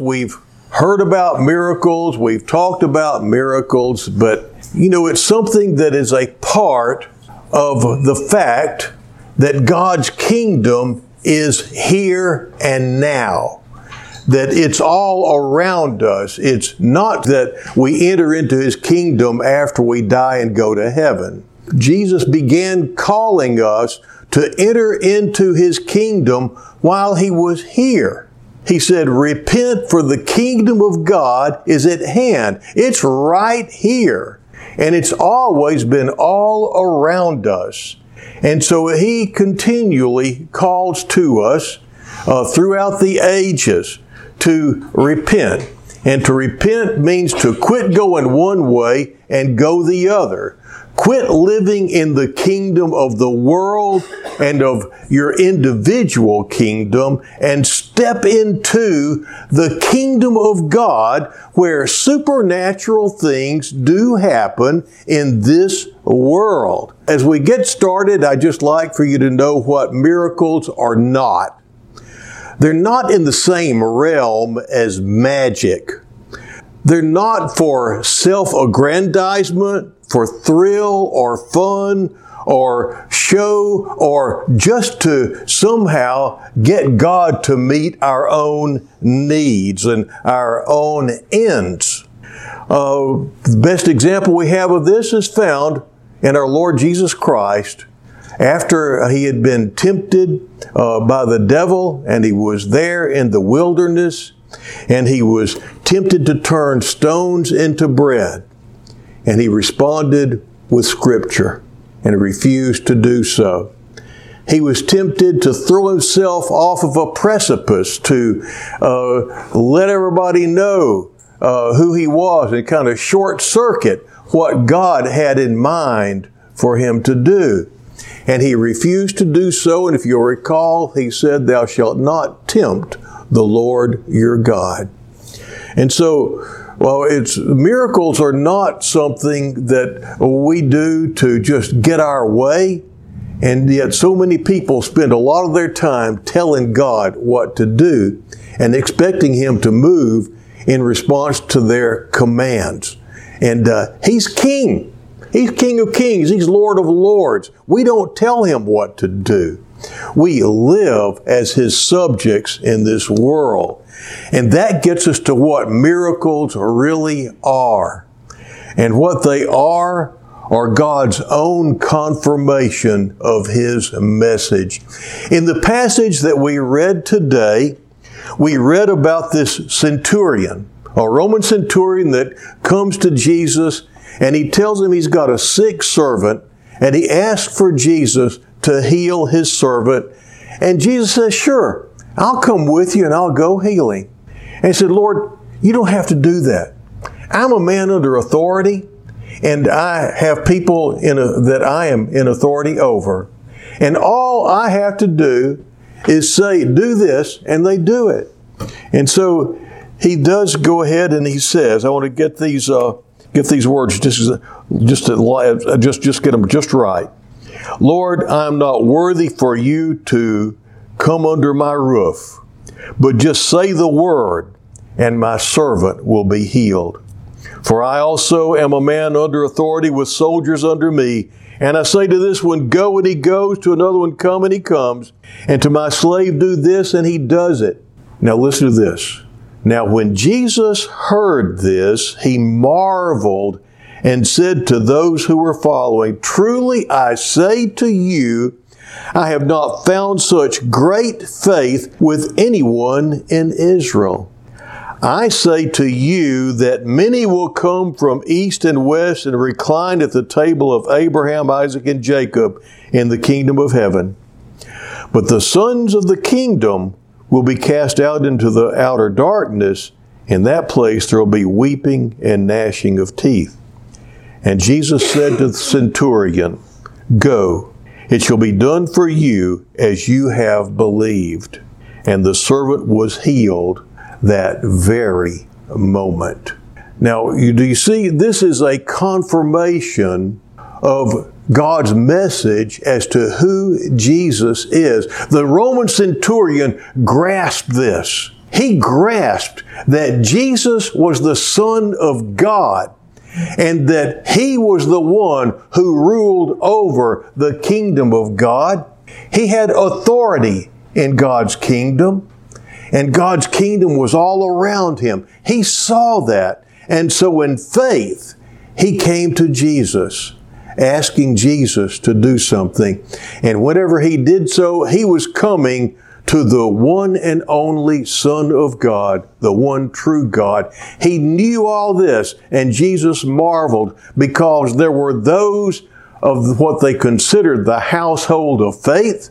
We've heard about miracles, we've talked about miracles, but you know, it's something that is a part of the fact that God's kingdom is here and now. That it's all around us. It's not that we enter into His kingdom after we die and go to heaven. Jesus began calling us to enter into His kingdom while He was here. He said, Repent, for the kingdom of God is at hand. It's right here. And it's always been all around us. And so He continually calls to us uh, throughout the ages to repent. And to repent means to quit going one way and go the other. Quit living in the kingdom of the world and of your individual kingdom and step into the kingdom of God where supernatural things do happen in this world. As we get started, I'd just like for you to know what miracles are not. They're not in the same realm as magic. They're not for self aggrandizement for thrill or fun or show or just to somehow get God to meet our own needs and our own ends. Uh, the best example we have of this is found in our Lord Jesus Christ after he had been tempted uh, by the devil and he was there in the wilderness and he was tempted to turn stones into bread. And he responded with Scripture and refused to do so. He was tempted to throw himself off of a precipice to uh, let everybody know uh, who he was and kind of short circuit what God had in mind for him to do. And he refused to do so. And if you'll recall, he said, Thou shalt not tempt the Lord your God. And so, well, it's miracles are not something that we do to just get our way. And yet so many people spend a lot of their time telling God what to do and expecting Him to move in response to their commands. And uh, He's King. He's King of Kings. He's Lord of Lords. We don't tell Him what to do. We live as His subjects in this world. And that gets us to what miracles really are. And what they are are God's own confirmation of His message. In the passage that we read today, we read about this centurion, a Roman centurion that comes to Jesus and he tells him he's got a sick servant and he asks for Jesus to heal his servant. And Jesus says, Sure, I'll come with you and I'll go healing. And he said, Lord, you don't have to do that. I'm a man under authority and I have people a, that I am in authority over. And all I have to do is say, do this, and they do it. And so he does go ahead and he says, I want to get these, uh, get these words just, just, just get them just right. Lord, I'm not worthy for you to come under my roof, but just say the word, and my servant will be healed. For I also am a man under authority with soldiers under me. And I say to this one, Go, and he goes, to another one, Come, and he comes. And to my slave, Do this, and he does it. Now listen to this. Now, when Jesus heard this, he marveled and said to those who were following, Truly I say to you, I have not found such great faith with anyone in Israel. I say to you that many will come from east and west and recline at the table of Abraham, Isaac, and Jacob in the kingdom of heaven. But the sons of the kingdom will be cast out into the outer darkness. In that place there will be weeping and gnashing of teeth. And Jesus said to the centurion, Go, it shall be done for you as you have believed. And the servant was healed that very moment. Now, you, do you see, this is a confirmation of God's message as to who Jesus is. The Roman centurion grasped this. he grasped that Jesus was the Son of God and that he was the one who ruled over the kingdom of God. He had authority in God's kingdom, and God's kingdom was all around him. He saw that, and so in faith, he came to Jesus, asking Jesus to do something. And whenever he did so, he was coming to the one and only Son of God, the one true God. He knew all this, and Jesus marveled because there were those of what they considered the household of faith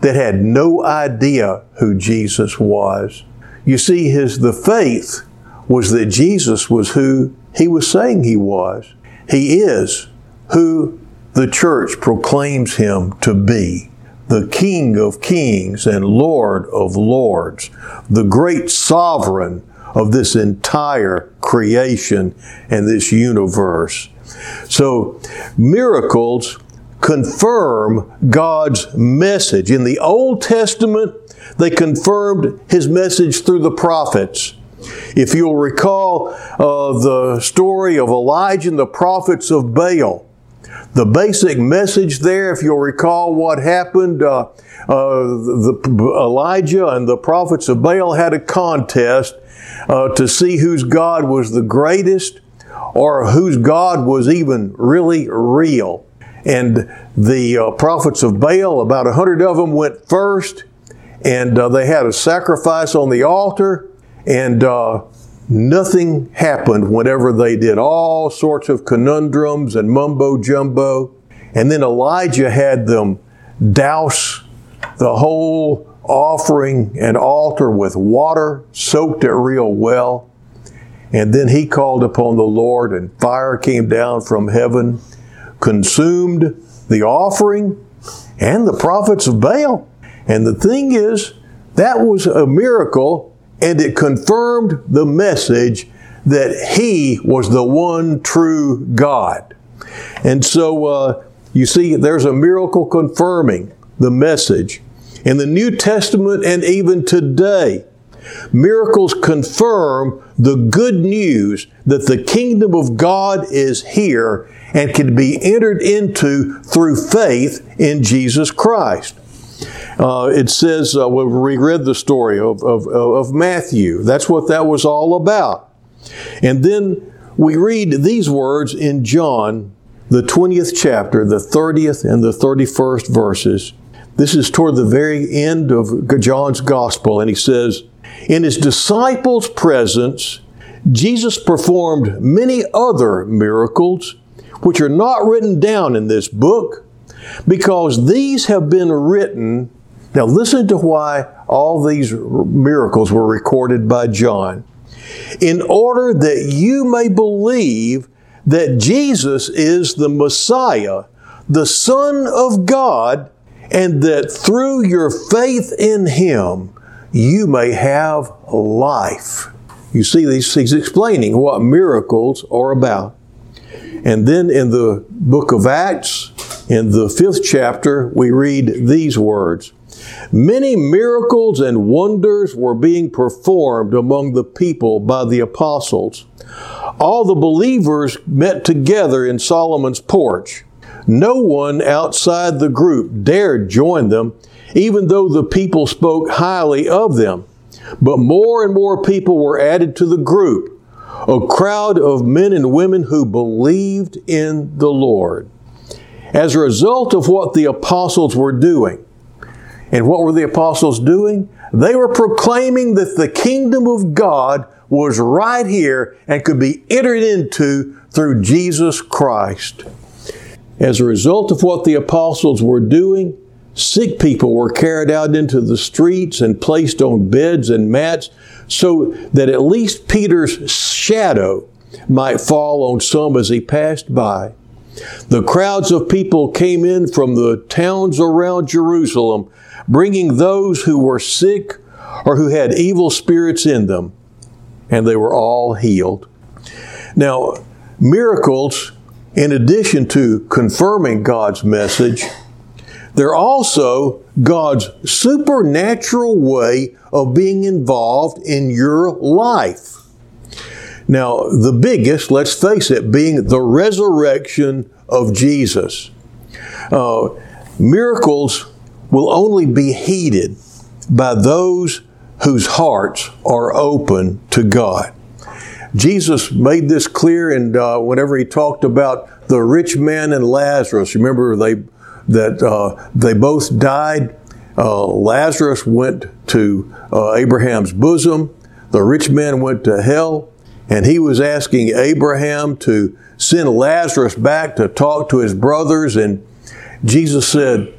that had no idea who Jesus was. You see, his the faith was that Jesus was who he was saying he was. He is who the church proclaims him to be the King of kings and Lord of lords, the great sovereign of this entire creation and this universe. So, miracles confirm God's message. In the Old Testament, they confirmed His message through the prophets. If you'll recall uh, the story of Elijah and the prophets of Baal, the basic message there, if you'll recall what happened, uh, uh, the, Elijah and the prophets of Baal had a contest uh, to see whose God was the greatest or whose God was even really real. And the uh, prophets of Baal, about a hundred of them went first, and uh, they had a sacrifice on the altar, and uh, Nothing happened whenever they did all sorts of conundrums and mumbo jumbo. And then Elijah had them douse the whole offering and altar with water, soaked it real well. And then he called upon the Lord, and fire came down from heaven, consumed the offering and the prophets of Baal. And the thing is, that was a miracle and it confirmed the message that He was the one true God. And so uh, you see, there's a miracle confirming the message. In the New Testament and even today, miracles confirm the good news that the kingdom of God is here and can be entered into through faith in Jesus Christ. Uh, it says, uh, we read the story of, of, of Matthew. That's what that was all about. And then we read these words in John, the 20th chapter, the 30th and the 31st verses. This is toward the very end of John's gospel, and he says, In his disciples' presence, Jesus performed many other miracles, which are not written down in this book, because these have been written now, listen to why all these miracles were recorded by John. In order that you may believe that Jesus is the Messiah, the Son of God, and that through your faith in Him, you may have life. You see, he's explaining what miracles are about. And then in the book of Acts, in the fifth chapter, we read these words Many miracles and wonders were being performed among the people by the apostles. All the believers met together in Solomon's porch. No one outside the group dared join them, even though the people spoke highly of them. But more and more people were added to the group, a crowd of men and women who believed in the Lord. As a result of what the apostles were doing, and what were the apostles doing? They were proclaiming that the kingdom of God was right here and could be entered into through Jesus Christ. As a result of what the apostles were doing, sick people were carried out into the streets and placed on beds and mats so that at least Peter's shadow might fall on some as he passed by. The crowds of people came in from the towns around Jerusalem bringing those who were sick or who had evil spirits in them, and they were all healed. Now, miracles, in addition to confirming God's message, they're also God's supernatural way of being involved in your life. Now, the biggest, let's face it, being the resurrection of Jesus. Uh, miracles will only be heeded by those whose hearts are open to God. Jesus made this clear, and uh, whenever he talked about the rich man and Lazarus, remember they that uh, they both died. Uh, Lazarus went to uh, Abraham's bosom. The rich man went to hell, and he was asking Abraham to send Lazarus back to talk to his brothers. And Jesus said,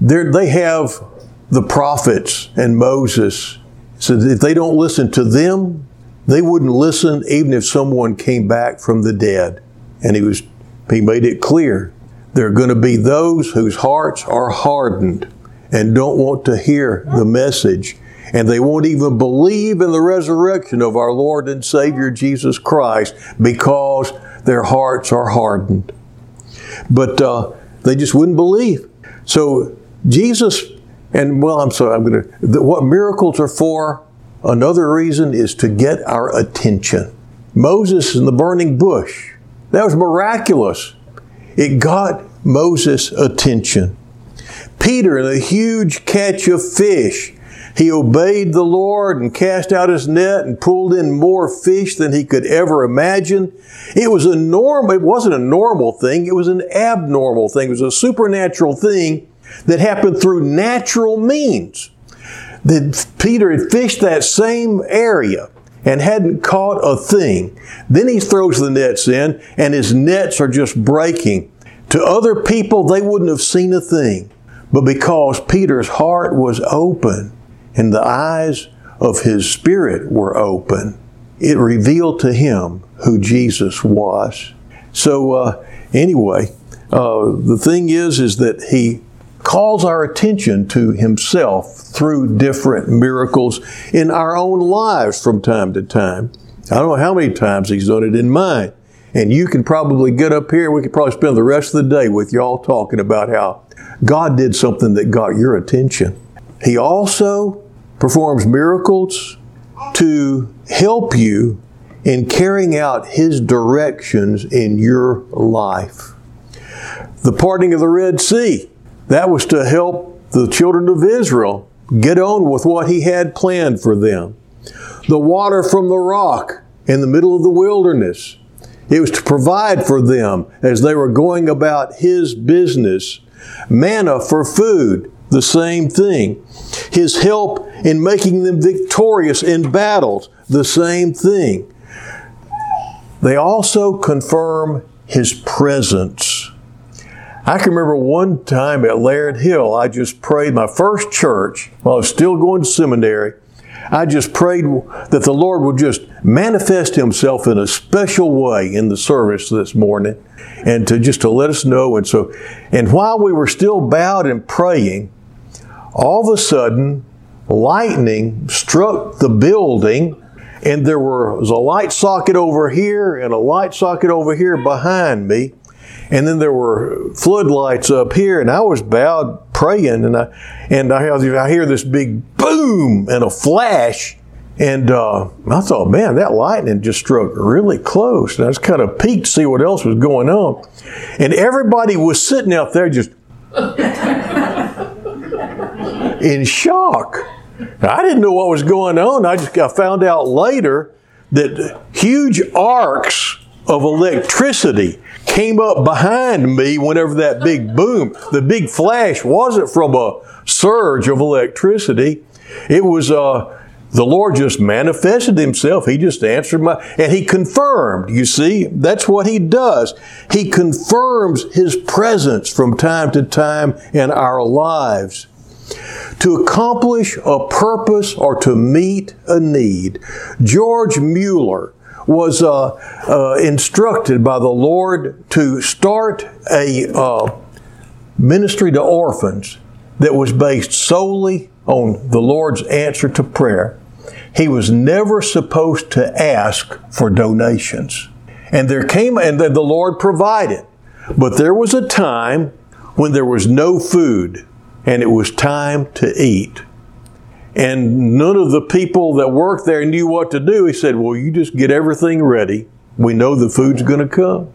"They have the prophets and Moses. So if they don't listen to them, they wouldn't listen even if someone came back from the dead." And he was he made it clear there are going to be those whose hearts are hardened and don't want to hear the message. And they won't even believe in the resurrection of our Lord and Savior Jesus Christ because their hearts are hardened. But uh, they just wouldn't believe. So Jesus, and well, I'm sorry, I'm going to, what miracles are for, another reason is to get our attention. Moses in the burning bush, that was miraculous. It got Moses' attention. Peter, in a huge catch of fish, he obeyed the Lord and cast out his net and pulled in more fish than he could ever imagine. It was a normal, it wasn't a normal thing, it was an abnormal thing. It was a supernatural thing that happened through natural means. That Peter had fished that same area and hadn't caught a thing. Then he throws the nets in and his nets are just breaking. To other people, they wouldn't have seen a thing. But because Peter's heart was open and the eyes of his spirit were open, it revealed to him who Jesus was. So, uh, anyway, uh, the thing is, is that he calls our attention to himself through different miracles in our own lives from time to time. I don't know how many times he's done it in mine. And you can probably get up here, we could probably spend the rest of the day with y'all talking about how God did something that got your attention. He also performs miracles to help you in carrying out His directions in your life. The parting of the Red Sea, that was to help the children of Israel get on with what He had planned for them. The water from the rock in the middle of the wilderness, it was to provide for them as they were going about His business. Manna for food, the same thing. His help in making them victorious in battles, the same thing. They also confirm His presence. I can remember one time at Laird Hill, I just prayed my first church while I was still going to seminary. I just prayed that the Lord would just manifest Himself in a special way in the service this morning and to just to let us know. And so, and while we were still bowed and praying, all of a sudden, lightning struck the building and there was a light socket over here and a light socket over here behind me. And then there were floodlights up here, and I was bowed praying, and I and I, I hear this big boom and a flash, and uh, I thought, man, that lightning just struck really close. And I just kind of peeked to see what else was going on, and everybody was sitting out there just in shock. I didn't know what was going on. I just I found out later that huge arcs of electricity came up behind me whenever that big boom, the big flash wasn't from a surge of electricity. It was uh, the Lord just manifested Himself. He just answered my, and He confirmed. You see, that's what He does. He confirms His presence from time to time in our lives. To accomplish a purpose or to meet a need. George Mueller was uh, uh, instructed by the Lord to start a uh, ministry to orphans that was based solely on the Lord's answer to prayer. He was never supposed to ask for donations. And there came, and the Lord provided. But there was a time when there was no food and it was time to eat. And none of the people that worked there knew what to do. He said, Well, you just get everything ready. We know the food's going to come.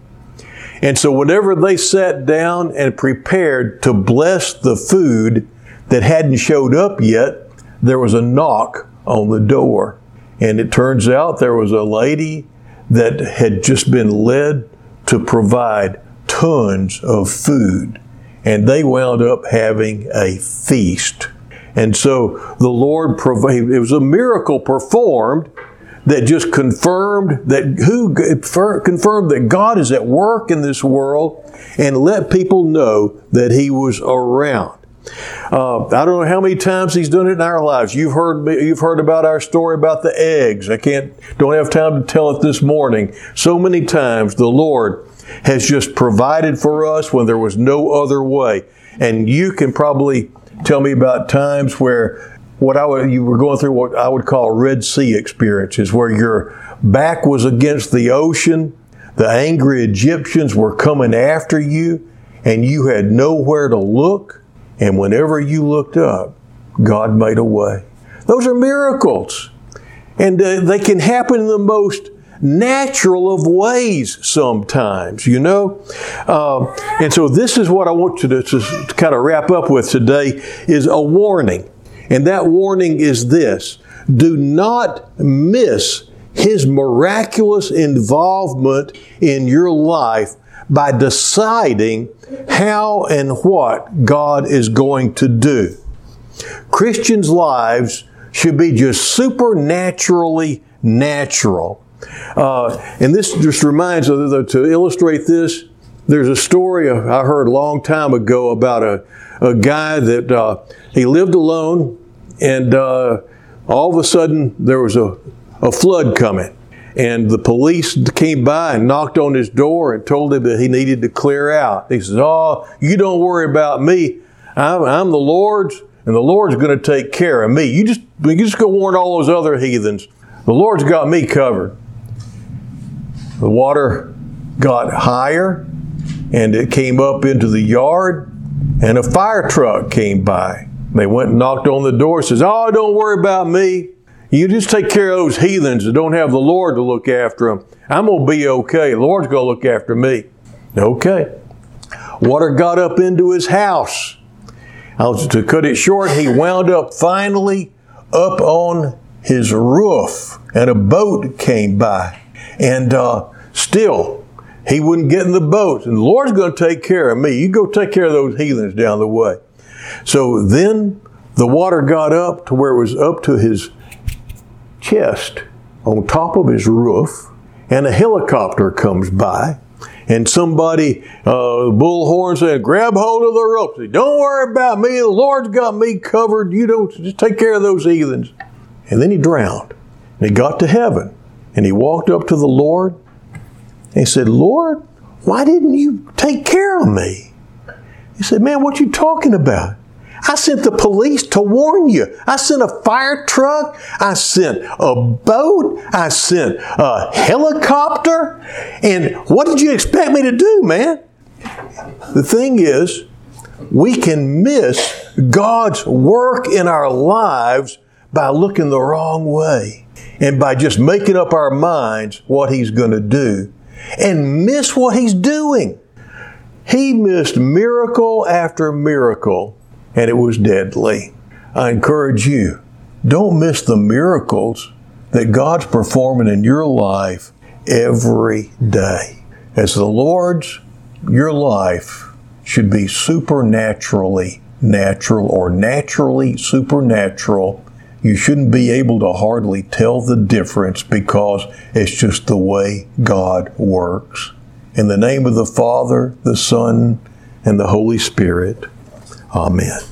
And so, whenever they sat down and prepared to bless the food that hadn't showed up yet, there was a knock on the door. And it turns out there was a lady that had just been led to provide tons of food. And they wound up having a feast. And so the Lord provided, it was a miracle performed that just confirmed that who confirmed that God is at work in this world and let people know that He was around. Uh, I don't know how many times He's done it in our lives. You've heard you've heard about our story about the eggs. I can't don't have time to tell it this morning. So many times the Lord has just provided for us when there was no other way, and you can probably tell me about times where what I would, you were going through what I would call Red Sea experiences, where your back was against the ocean, the angry Egyptians were coming after you, and you had nowhere to look. And whenever you looked up, God made a way. Those are miracles. And uh, they can happen in the most natural of ways sometimes, you know? Uh, and so this is what I want you to, to, to kind of wrap up with today is a warning. And that warning is this do not miss His miraculous involvement in your life by deciding how and what God is going to do. Christians' lives should be just supernaturally natural. Uh, and this just reminds to illustrate this. There's a story I heard a long time ago about a, a guy that uh, he lived alone and uh, all of a sudden there was a, a flood coming. And the police came by and knocked on his door and told him that he needed to clear out. He says, Oh, you don't worry about me. I'm, I'm the Lord's, and the Lord's going to take care of me. You just, you just go warn all those other heathens. The Lord's got me covered. The water got higher and it came up into the yard, and a fire truck came by. They went and knocked on the door, says, Oh, don't worry about me. You just take care of those heathens that don't have the Lord to look after them. I'm going to be okay. The Lord's going to look after me. Okay. Water got up into his house. To cut it short, he wound up finally up on his roof, and a boat came by. And uh, still, he wouldn't get in the boat. And the Lord's going to take care of me. You go take care of those heathens down the way. So then the water got up to where it was up to his chest on top of his roof, and a helicopter comes by. And somebody, uh, bullhorn said, grab hold of the rope. Say, don't worry about me. The Lord's got me covered. You don't just take care of those heathens. And then he drowned. And he got to heaven. And he walked up to the Lord. And he said, Lord, why didn't you take care of me? He said, Man, what you talking about? I sent the police to warn you. I sent a fire truck. I sent a boat. I sent a helicopter. And what did you expect me to do, man? The thing is, we can miss God's work in our lives by looking the wrong way and by just making up our minds what He's going to do and miss what He's doing. He missed miracle after miracle, and it was deadly. I encourage you, don't miss the miracles that God's performing in your life every day. As the Lord's, your life should be supernaturally natural or naturally supernatural. You shouldn't be able to hardly tell the difference because it's just the way God works. In the name of the Father, the Son, and the Holy Spirit. Amen.